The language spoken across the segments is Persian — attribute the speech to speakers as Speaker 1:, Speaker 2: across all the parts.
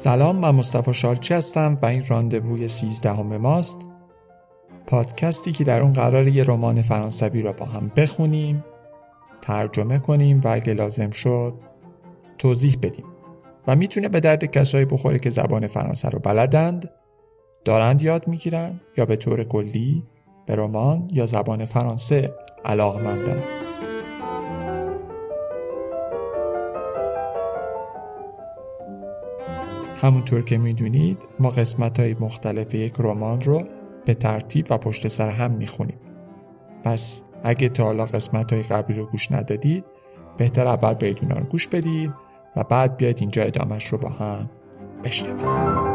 Speaker 1: سلام من مصطفی شالچی هستم و این راندووی سیزدهم ماست. پادکستی که در اون قرار یه رمان فرانسوی را با هم بخونیم ترجمه کنیم و اگه لازم شد توضیح بدیم. و می‌تونه به درد کسایی بخوره که زبان فرانسه رو بلدند دارند یاد می‌گیرند یا به طور کلی به رمان یا زبان فرانسه علاقمندند. همونطور که می‌دونید ما قسمت های مختلف یک رمان رو به ترتیب و پشت سر هم می‌خونیم. پس اگه تا حالا قسمت های قبلی رو گوش ندادید بهتر اول برید اونا رو گوش بدید و بعد بیاید اینجا ادامش رو با هم بشنویم.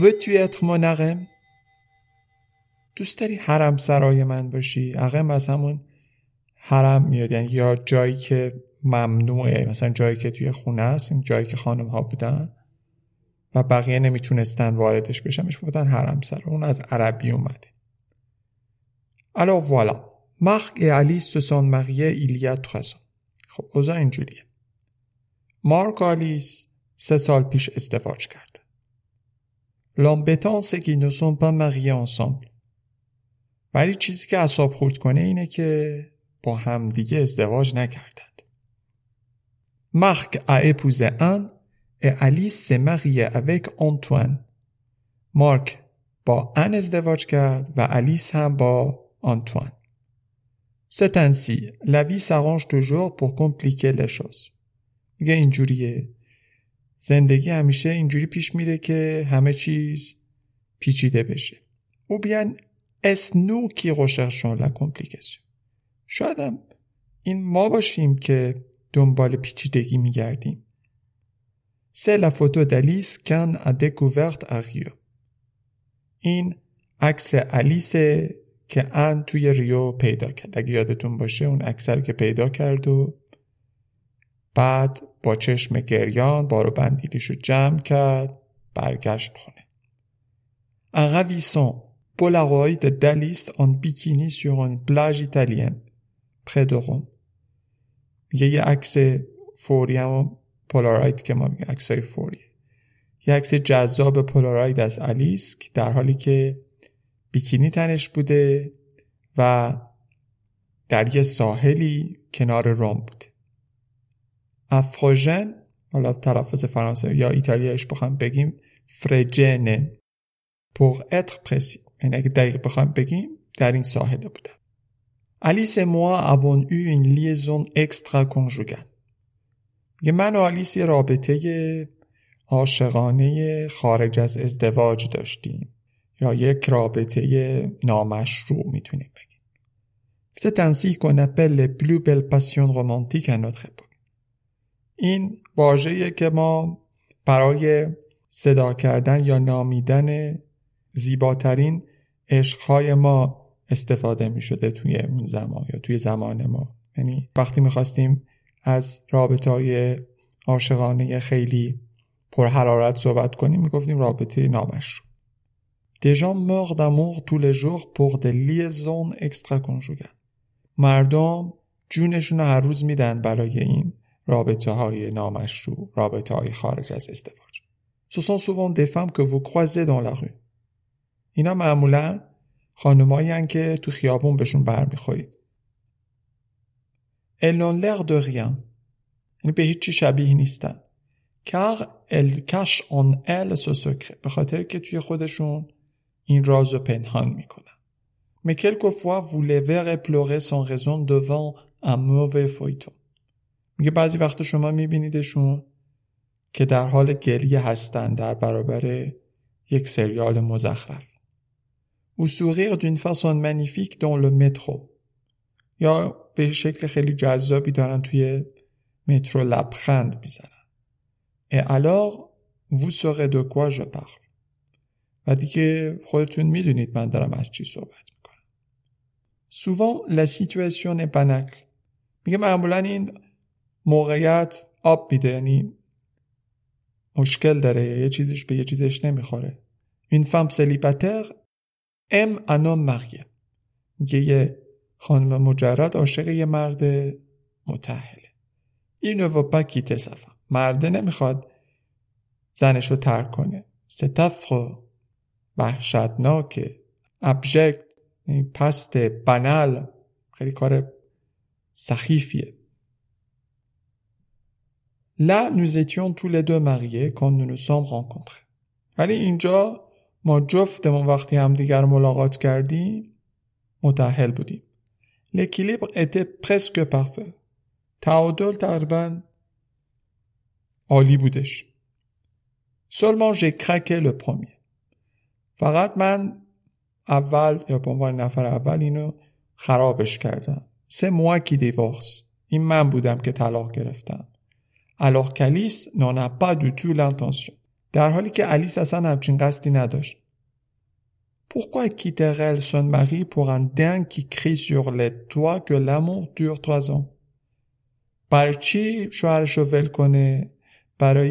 Speaker 1: Veux-tu être mon harem؟ دوست داری حرم سرای من باشی؟ عقم از همون حرم میاد. یعنی یا جایی که ممنوعه مثلا جایی که توی خونه است این جایی که خانم ها بودن و بقیه نمی‌تونستن واردش بشن بهش گفتن حرم سرا اون از عربی اومده. se sont mariés il y a trois ans خب اوضاع اینجوریه. مارک آلیس سه سال پیش ازدواج کرد. L'embêtant c'est qu'ils ne sont pas mariés ensemble. ولی چیزی که اصاب خورد کنه اینه که با هم دیگه ازدواج نکردند. Marc a épousé Anne et Alice s'est mariée avec Antoine. مارک با ان ازدواج کرد و الیس هم با آنتوان. C'est ainsi, la vie s'arrange toujours pour compliquer les choses. میگه اینجوریه زندگی همیشه اینجوری پیش میره که همه چیز پیچیده بشه. او بیان اس نو کی recherchons la complication شاید هم این ما باشیم که دنبال پیچیدگی میگردیم. photo d'Alice qu'Anne a découverte à Rio. این عکس الیس که ان توی ریو پیدا کرد. اگه یادتون باشه اون رو که پیدا کرد و بعد با چشم گریان بارو بندیلیش رو جمع کرد برگشت خونه. Un Polaroid d'Alice en bikini sur une plage italienne près de Rome. میگه یه عکس فوری هم پولاراید که ما میگه عکس های فوری یه عکس جذاب پولاراید از الیس که در حالی که بیکینی تنش بوده و در یه ساحلی کنار روم بوده افروژن حالا تلفظ فرانسه یا ایتالیایش بخوام بگیم فرجنه pour être précis. یعنی اگه دقیق بخوام بگیم در این ساحله بودم الیس moi avons eu une liaison extra-conjugale. میگه من و آلیس یه رابطه عاشقانه خارج از ازدواج داشتیم. یا یک رابطه نامشروع می‌تونیم بگیم. C'est ainsi qu'on appelle les plus belles passions romantiques à notre époque. این واژه‌ایه که ما برای صدا کردن یا نامیدن زیباترین عشقهای ما استفاده می شده توی اون زمان یا توی زمان ما. یعنی وقتی می‌خواستیم از رابطه های عاشقانه خیلی پرحرارت صحبت کنیم می‌گفتیم رابطه نامش Des gens meurent d'amour tous les jours des liaisons extra-conjugales. مردم جونشون رو هر روز میدن برای این. رابطه های نامشروع رابطه های خارج از ازدواج Ce sont souvent des femmes que vous croisez dans la rue. اینا معمولا خانمایی که تو خیابون بهشون برمیخورید. Elles n'ont l'air de rien. یعنی به هیچی شبیه نیستن. Car elles cachent en elles ce secret. به خاطر که توی خودشون این راز رو پنهان می‌کنن. Mais quelquefois vous les verrez pleurer sans raison devant un mauvais feuilleton. میگه بعضی وقت شما میبینیدشون که در حال گریه هستن در برابر یک سریال مزخرف. او sourire d'une façon magnifique dans le métro یا به شکل خیلی جذابی دارن توی مترو لبخند می‌زنن. alors vous saurez de quoi je parle. و دیگه خودتون می‌دونید من دارم از چی صحبت می‌کنم. Souvent la situation n'est pas میگه معمولا این موقعیت آب میده یعنی مشکل داره یه چیزش به یه چیزش نمی‌خوره femme célibataire aime un homme marié. میگه یه خانم مجرد عاشق یه مرد متحله. این pas quitter sa femme. مرده نمی‌خواد زنش رو ترک کنه. C'est affreux. وحشتناکه. ابژکت پست بنال خیلی کار سخیفیه. لا نوزیتیون تو لدو مریه کن نونو سام غان کنخه ولی اینجا ما جفت ما وقتی هم دیگر ملاقات کردیم متحل بودیم. لکیلیب اته پرسک پرفه تاودل تقریبا عالی بودش. سلمان جه کرکه لپرومیه فقط من اول یا به عنوان نفر اول اینو خرابش کردم. سه موکی دیوارس این من بودم که طلاق گرفتم. Alors qu'Alice n'en a pas du tout l'intention. در حالی که الیس اصلا همچین قصدی نداشت. Pourquoi quitterait-elle son mari pour un dingue qui crie sur les toits que l'amour dure trois ans? برای چی شوهرش رو ول کنه برای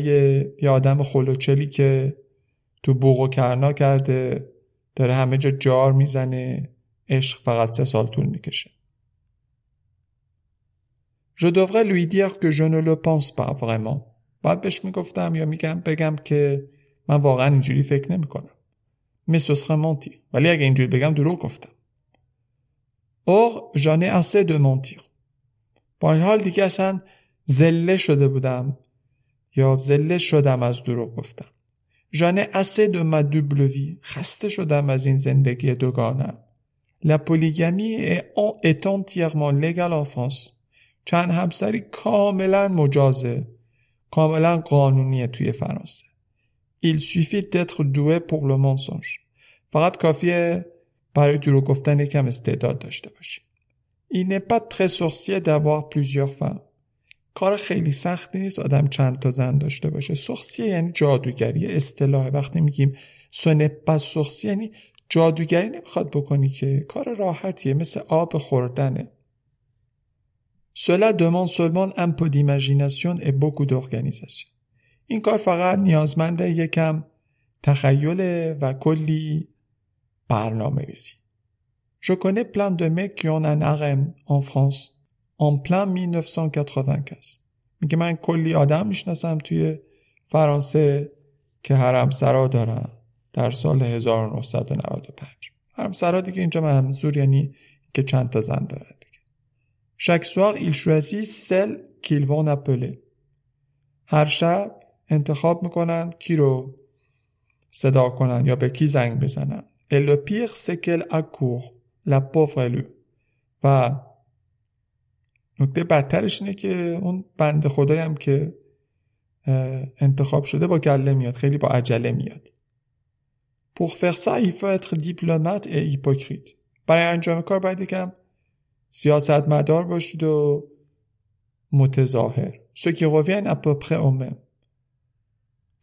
Speaker 1: یه آدم خلوچلی که تو بوق و کرنا کرده داره همه جا جار می‌زنه عشق فقط سه سال طول می‌کشه Je devrais lui dire que je ne le pense pas vraiment. بعد بهش می‌گفتم یا میگم بگم که من واقعا اینجوری فکر نمی‌کنم. Mais ce serait mentir. ولی اگه اینجوری بگم دروغ گفتم. Or, j'en ai assez de mentir. با این حال دیگه اصلا زله شده بودم یا زله شدم از دروغ گفتم. J'en ai assez de ma double vie. خسته شدم از این زندگی دوگانم. La polygamie est entièrement légale en France. چند همسری کاملا مجازه کاملا قانونیه توی فرانسه. Il suffit d'être doué pour le mensonge. فقط کافیه برای دروغ گفتن یکم استعداد داشته باشی. N'est pas très sorcier d'avoir plusieurs femmes. کار خیلی سختی نیست آدم چند تا زن داشته باشه. سورسیه یعنی جادوگری. اصطلاح وقتی میگیم سونه pas سورسیه یعنی جادوگری نمی‌خواد بکنی که. کار راحتیه مثل آب خوردنه. Cela demande seulement un peu d'imagination et beaucoup d'organisation. این کار فقط نیازمند یکم تخیل و کلی برنامه ریزی. Je connais plein de mecs qui ont un harem en France en plein 1995. میگه من کلی آدم می‌شناسم توی فرانسه که حرم سرا دارن در سال 1995. حرم سرا دیگه اینجا منظور یعنی که چند تا زن دارن. Chaque soir, ils choisissent celle qu'ils vont appeler. هر شب انتخاب می‌کنن کی رو صدا کنن یا به کی زنگ بزنن. Et le pire, c'est qu'elle accourt, la pauvre élue. و نکته بدترش اینه که اون بند خدایی هم که انتخاب شده با گله میاد خیلی با عجله میاد Pour faire ça, il faut être diplomate et hypocrite. برای انجام کار باید یکم سیاست مدار باشید و متظاهر. سکیقوی این اپاپخه اومه.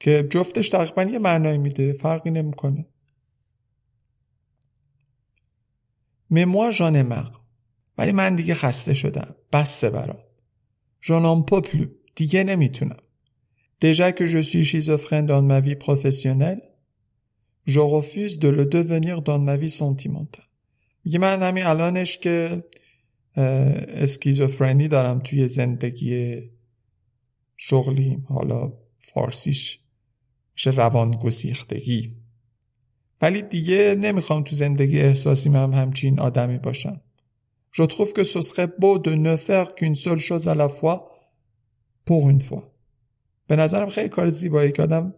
Speaker 1: که جفتش تقریبا یه معنای میده فرقی نمی‌کنه. کنه mais moi j'en ai marre ولی من دیگه خسته شدم. بسته برا je n'en peux plus دیگه نمی‌تونم. déjà que je suis schizophrène dans ma vie professionnelle je refuse de le devenir dans ma vie sentimentale میگه من همین الانش که اسکیزوفرنی دارم توی زندگی شغلیم حالا فارسیش میشه روان گسیختگی ولی دیگه نمی‌خوام تو زندگی احساسی من همچین آدمی باشم Je trouve que ce serait beau de ne faire qu'une seule chose à la fois pour une fois. به نظرم خیلی کار زیبایی که آدم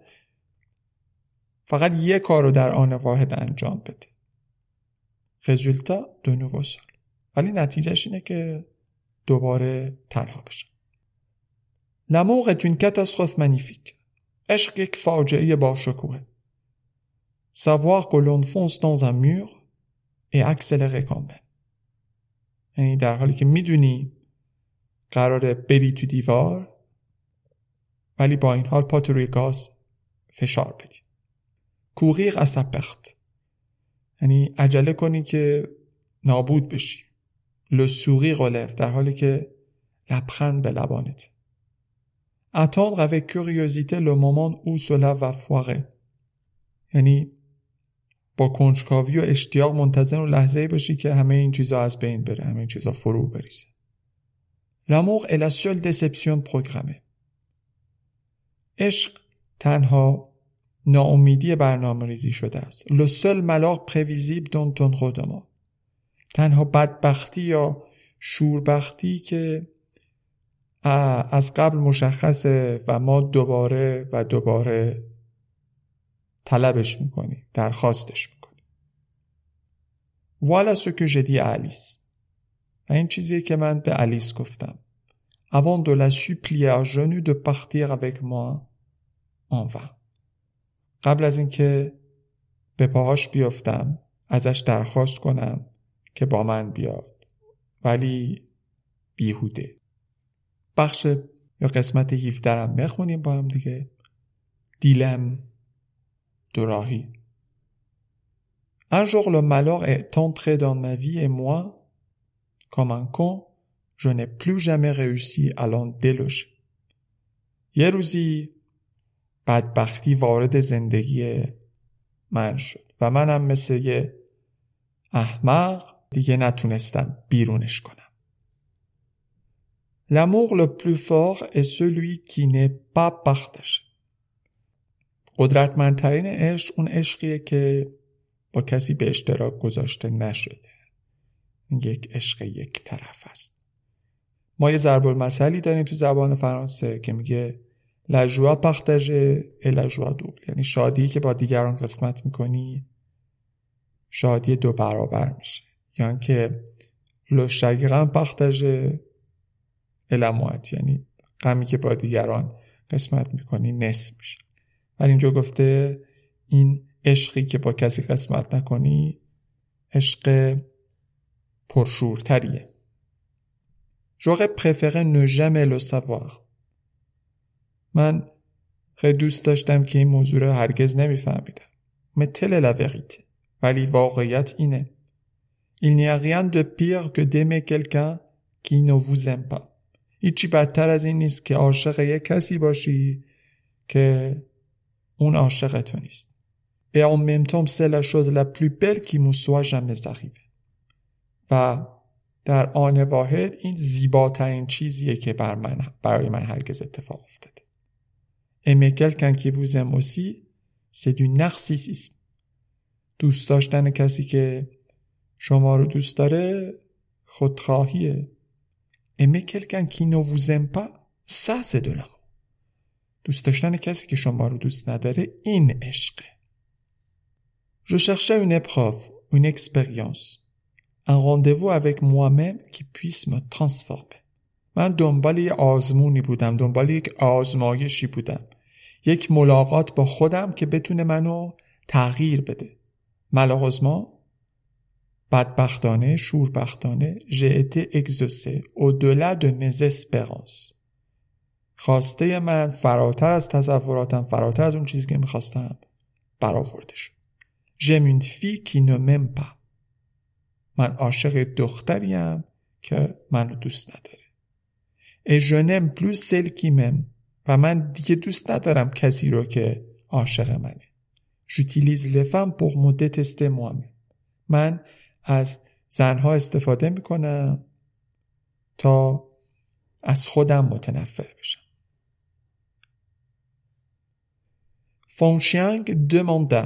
Speaker 1: فقط یه کار رو در آن واحد انجام بده. Résultat de nouveau seul. ولی نتیجهش اینه که دوباره تنها بشن L'amour est une catastrophe. عشق یک فاجعه با شکوه. Savoir que l'on fonce dans un mur et accélérer quand. یعنی در حالی که می‌دونی قراره بری تو دیوار ولی با این حال پا تو روی گاز فشار بدی. à sa perte. یعنی عجله کنی که نابود بشی. لسوری غلف در حالی که لبخند به لبانت. اتاندر اوه کوریوزیته لومومان او سولا و فواره. یعنی با کنجکاوی و اشتیاق منتظر و لحظه باشی که همه این چیزا از بین بره همه این چیزا فرو بریزه لامور الا سول دسپسیون پروگرامه عشق تنها ناامیدی برنامه ریزی شده است لو سول ملاق پرویزیب دون تون خودمان تنها بدبختی یا شوربختی که از قبل مشخصه و ما دوباره و دوباره طلبش می‌کنیم درخواستش می‌کنیم que j'ai dit à Alice. و این چیزیه که من به الیس گفتم. Avant de la supplier à genoux de partir avec moi en vain. قبل از اینکه به پاهاش بیفتم ازش درخواست کنم که با من بیاد. ولی بیهوده. بخش یا قسمت 17 هم بخونیم با هم دیگه. دیلم دوراهی. Un jour le malheur est entré dans ma vie et moi, comme un con, je n'ai plus jamais réussi à l'en déloger. یه روزی بدبختی وارد زندگی من شد و منم مثل یه احمق دیگه نتونستم بیرونش کنم. L'amour le plus fort est celui qui n'est pas partagé. قدرتمندترین عشق اون عشقیه که با کسی به اشتراک گذاشته نشده. یک عشق یک طرف است. ما یه ضرب المثلی داریم تو زبان فرانسه که میگه et la joie double یعنی شادی که با دیگران قسمت می‌کنی شادی دو برابر میشه یعنی که le chagrin partagé moitié یعنی غمی که با دیگران قسمت می‌کنی نصف میشه ولی اینجا گفته این عشقی که با کسی قسمت نکنی عشق پرشورتریه J'aurais préféré ne jamais le. من خیلی دوست داشتم که این موضوع رو هرگز نمیفهمیدم. Est la. ولی واقعیت اینه. Il n'y a rien de pire que d'aimer quelqu'un qui ne vous aime pas. هیچی بدتر از این نیست که عاشق یک کسی باشی که اون عاشق تو نیست. Et en même temps, c'est la chose la plus belle qui me soit jamais arrivée. و در آن واحد این زیباترین چیزیه که بر من برای من هرگز اتفاق افتاده. Aimer quelqu'un qui vous aime aussi, c'est du narcissisme. دوست داشتن کسی که شما رو دوست داره؟ خودخواهیه. امه کلکن کی نو وزن پا ça c'est de l'amour دوست داشتن کسی که شما رو دوست نداره این عشقه je cherchais une épreuve une expérience un rendez-vous avec moi-même qui puisse me transformer من دنبال یه آزمونی بودم دنبال یک آزمایشی بودم یک ملاقات با خودم که بتونه منو تغییر بده malheureusement بدبختانه شوربختانه j'ai été exaucé au-delà de mes espérances خواسته من فراتر از تصوراتم فراتر از اون چیزی که می‌خواستم برآورده شد qui ne m'aime pas. من عاشق دختریم که منو دوست نداره. Plus celle qui m'aime. و من دیگه دوست ندارم کسی رو که عاشق منه. Les femmes pour me détester moi-même. من از زنها استفاده می‌کنم تا از خودم متنفر بشم. demanda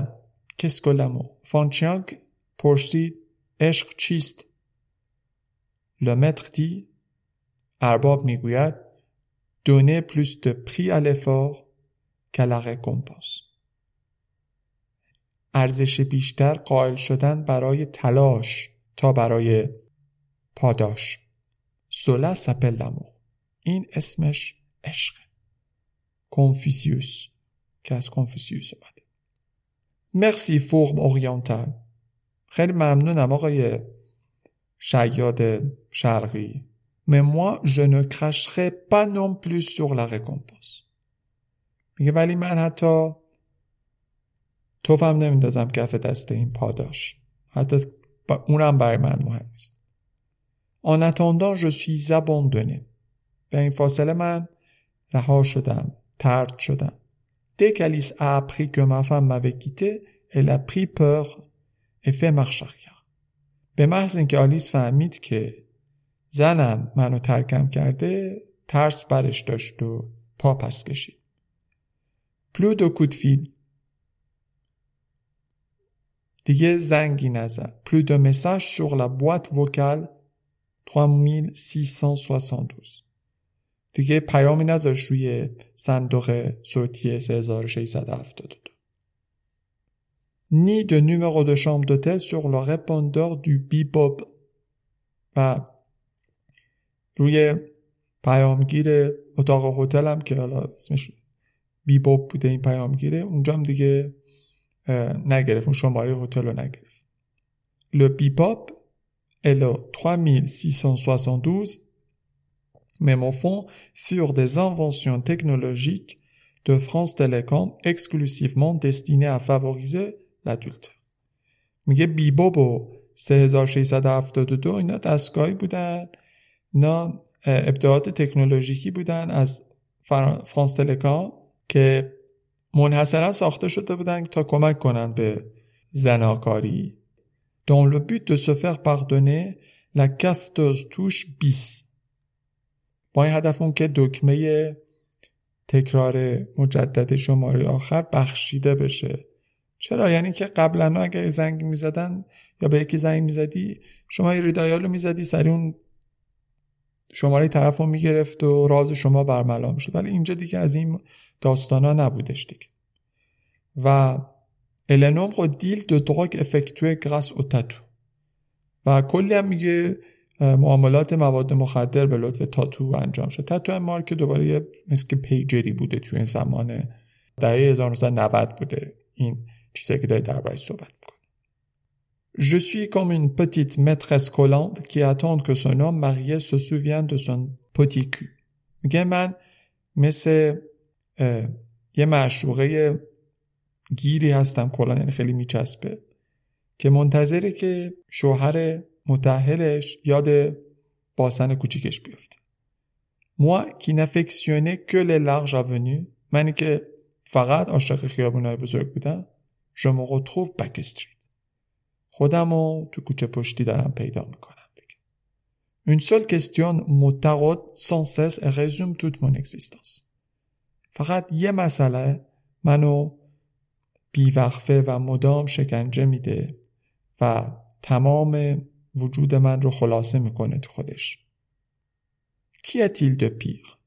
Speaker 1: qu'est-ce que l'amour فونچیانگ پرسید عشق چیست؟ Maître dit ارباب می‌گوید de prix à l'effort qu'à la récompense ارزش بیشتر قائل شدن برای تلاش تا برای پاداش. S'appelle l'amour. این اسمش عشق. کنفوسیوس که از کنفوسیوس اومده مرسی فرم اورینتال خیلی ممنونم آقای شیاد شرقی. Mais moi, je ne cracherai pas non plus. میگه ولی من حتی توفم نمیندازم کف دست این پاداش. حتی اونم برای من مهم نیست. En attendant, je suis abandonné. به این فاصله من رها شدم. ترد شدم. Dès qu'Alice a appris que ma femme m'avait quitté, elle a به محض اینکه آلیس فهمید که زنم منو ترکم کرده ترس برش داشت و پا پس کشید پلو دو کودفیل دیگه زنگی نزد پلو دو مساج sur la boîte vocale 3672 دیگه پیامی نذاشت روی صندوق صوتی 3672 ni de numéro de chambre d'hôtel sur le répondeur du bebop. و روی پیامگیر اتاق هتل هم که حالا اسمش بیبوب بوده این پیامگیره. اونجا هم دیگه نگرفت اون شماره هتل رو نگرفت Le bebop et le 3672 même au fond furent des inventions technologiques de France Télécom exclusivement destinées à favoriser l'adulte میگه بیبوب و 3672 اینا دستگاهی بودن اینا ابداعات تکنولوژیکی بودن از فرانس تلکام که منحصرا ساخته شده بودن تا کمک کنند به زناکاری. Dans le but de se faire pardonner la cafeteuse touche bis. با این هدف اون که دکمه تکرار مجدد شماره آخر بخشیده بشه. چرا؟ یعنی که قبلا اگر زنگ می‌زدن یا به یکی زنگ می‌زدی شما یه ریدایال رو می‌زدی سری اون شماره طرف رو می‌گرفت و راز شما برملا می‌شد. ولی اینجا دیگه از این داستانا نبودش دیگه. و النوم خود دیل دو دروگ افکتوه گراس او تاتو و کلی هم میگه معاملات مواد مخدر به لطف تاتو انجام شد. تاتو هم مارک دوباره یه مثل پیجری بوده توی زمان دهه 1990 بوده. این چیزایی که داری دربارش صحبت Je suis comme une petite maîtresse collante qui attend que son homme marié se souvienne de son petit cul. میگه من مثل یه معشوقه گیری هستم کلان یعنی خیلی میچسبه که منتظره که شوهر متحلش یاد باسن کوچیکش بیفته moi qui n'affectionnais que les larges avenues منی که فقط عاشق خیابونای بزرگ بودم je me retrouve backstreet خودم رو تو کوچه پشتی دارم پیدا می‌کنم دیگه me taraude sans cesse et résume toute mon existence. فقط یه مسئله منو بیوقفه و مدام شکنجه میده و تمام وجود من رو خلاصه می‌کنه تو خودش. A-t-il de pire?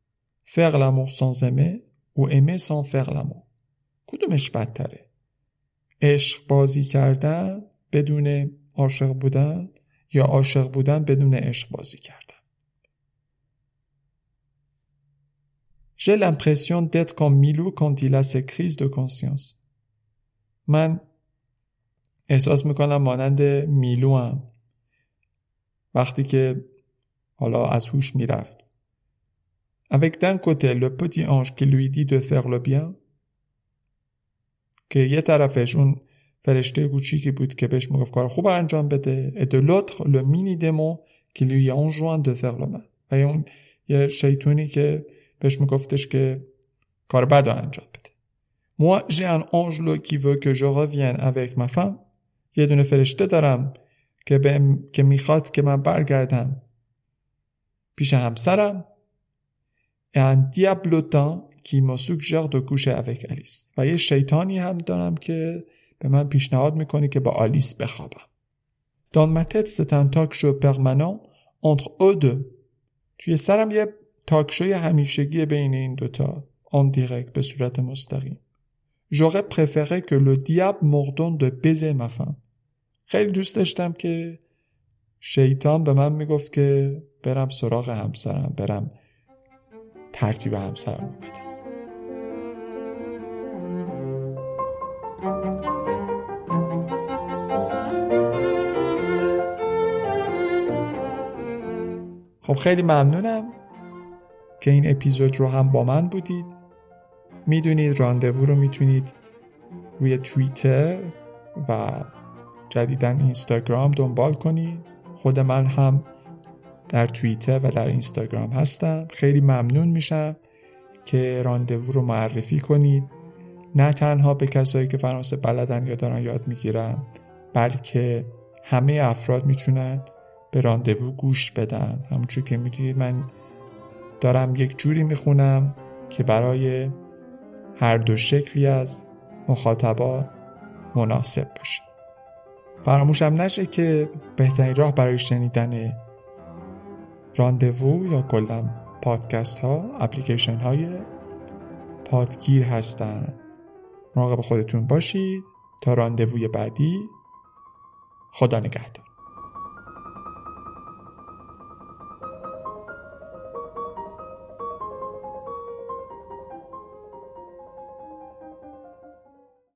Speaker 1: Faire l'amour sans aimer ou aimer sans faire l'amour? کدومش بدتره؟ عشق بازی کردن بدون عاشق بودن یا عاشق بودن بدون عشق بازی کردن J'ai l'impression d'être comme Milou quand il a ses crises de conscience. من احساس می‌کنم مانند میلو هم وقتی که حالا از هوش می‌رفت. Avec d'un côté le petit ange qui lui dit de faire le bien که یه طرفش اون فرشته کوچیکی بود که بهش می‌گفت کار خوب انجام بده. De l'autre le mini démon qui lui enjoint de faire le mal. و اون یه شیطونی که بهش میگفتش که کار بد انجام بده. Moi j'ai un ange qui veut que je revienne avec ma femme. یه دونه فرشته دارم که به که می‌خواد که من برگردم پیش همسرم. Un diablotin qui me suggère de coucher avec Alice. و یه شیطانی هم دارم که به من پیشنهاد می‌کنه که با آلیس بخوابم. Dans ma tête c'est un talk show permanent entre eux توی سرم یه تاکشوی همیشگی بین این دوتا آن دیرکت به صورت مستقیم. J'aurais préféré que le diable m'ordonne de baiser ma خیلی دوست داشتم که شیطان به من می‌گفت که برم سراغ همسرم برم ترتیب همسرم بدم. خب خیلی ممنونم که این اپیزود رو هم با من بودید. می‌دونید راندوو رو می‌تونید روی توییتر و جدیدا اینستاگرام دنبال کنید. خود من هم در توییتر و در اینستاگرام هستم. خیلی ممنون میشم که راندوو رو معرفی کنید. نه تنها به کسایی که فرانسه بلدن یا دارن یاد می‌گیرن بلکه همه افراد می‌تونن به راندوو گوش بدن. همونجور که می‌دونید من دارم یک جوری می‌خونم که برای هر دو شکلی از مخاطبا مناسب باشه. فراموشم نشه که بهترین راه برای شنیدن راندوو یا کلا پادکست ها اپلیکیشن های پادگیر هستن. مراقب خودتون باشید. تا راندووی بعدی خدا نگهدار.